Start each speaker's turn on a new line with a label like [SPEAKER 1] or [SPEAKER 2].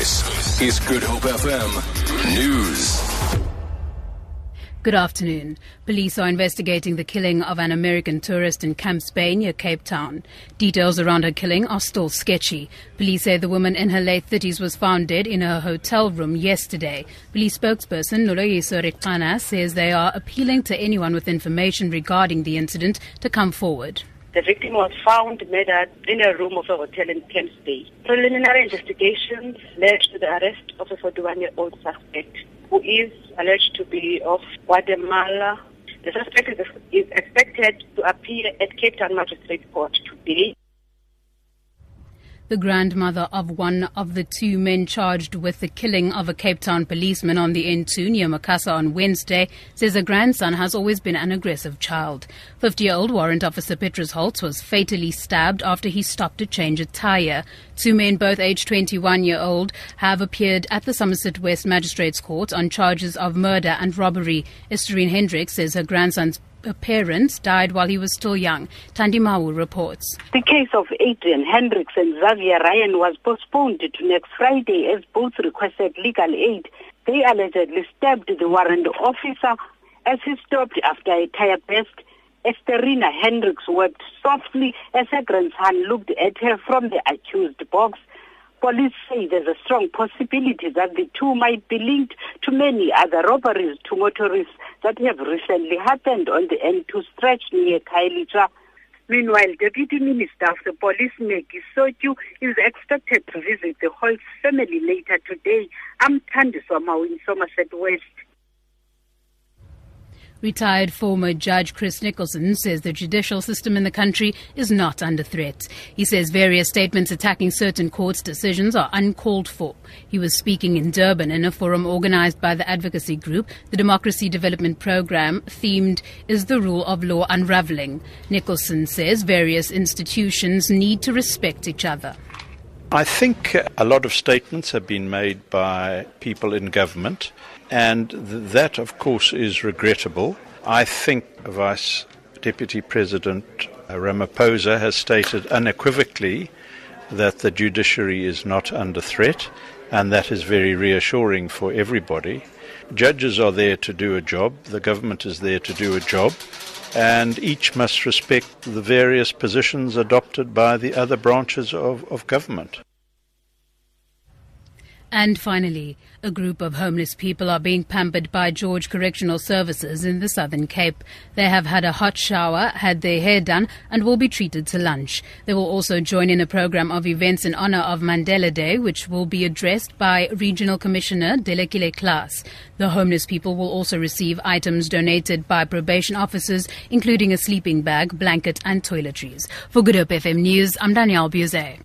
[SPEAKER 1] This is Good Hope FM News.
[SPEAKER 2] Good afternoon. Police are investigating the killing of an American tourist in Camps Bay near Cape Town. Details around her killing are still sketchy. Police say the woman in her late 30s was found dead in her hotel room yesterday. Police spokesperson Noloyiso Rwexana says they are appealing to anyone with information regarding the incident to come forward.
[SPEAKER 3] The victim was found murdered in a room of a hotel in Camps Bay. Preliminary investigations led to the arrest of a 41-year-old suspect who is alleged to be of Guatemala. The suspect is expected to appear at Cape Town Magistrate Court today.
[SPEAKER 2] The grandmother of one of the two men charged with the killing of a Cape Town policeman on the N2 near Macassar on Wednesday says her grandson has always been an aggressive child. 50 year old Warrant Officer Petrus Holtz was fatally stabbed after he stopped to change a tyre. Two men, both aged 21 year old, have appeared at the Somerset West Magistrates Court on charges of murder and robbery. Esterine Hendricks says her grandson's parents died while he was still young. Tandi Mawu reports.
[SPEAKER 4] The case of Adrian Hendricks and Xavier Ryan was postponed to next Friday as both requested legal aid. They allegedly stabbed the warrant officer as he stopped after a tire burst. Esterina Hendricks wept softly as her grandson looked at her from the accused box. Police say there's a strong possibility that the two might be linked to many other robberies to motorists that have recently happened on the N2 stretch near Khayelitsha. Meanwhile, Deputy Minister of the Police, Maggie Sotyu, is expected to visit the Holtz family later today. I'm Tandiswa Mau in Somerset West.
[SPEAKER 2] Retired former Judge Chris Nicholson says the judicial system in the country is not under threat. He says various statements attacking certain courts' decisions are uncalled for. He was speaking in Durban in a forum organized by the advocacy group, the Democracy Development Program, themed Is the Rule of Law Unraveling? Nicholson says various institutions need to respect each other.
[SPEAKER 5] I think a lot of statements have been made by people in government, and that, of course, is regrettable. I think Vice Deputy President Ramaphosa has stated unequivocally that the judiciary is not under threat, and that is very reassuring for everybody. Judges are there to do a job, the government is there to do a job, and each must respect the various positions adopted by the other branches of, of government.
[SPEAKER 2] And finally, a group of homeless people are being pampered by George Correctional Services in the Southern Cape. They have had a hot shower, had their hair done, and will be treated to lunch. They will also join in a program of events in honor of Mandela Day, which will be addressed by Regional Commissioner Delekile Klaas. The homeless people will also receive items donated by probation officers, including a sleeping bag, blanket, and toiletries. For Good Hope FM News, I'm Danielle Buzet.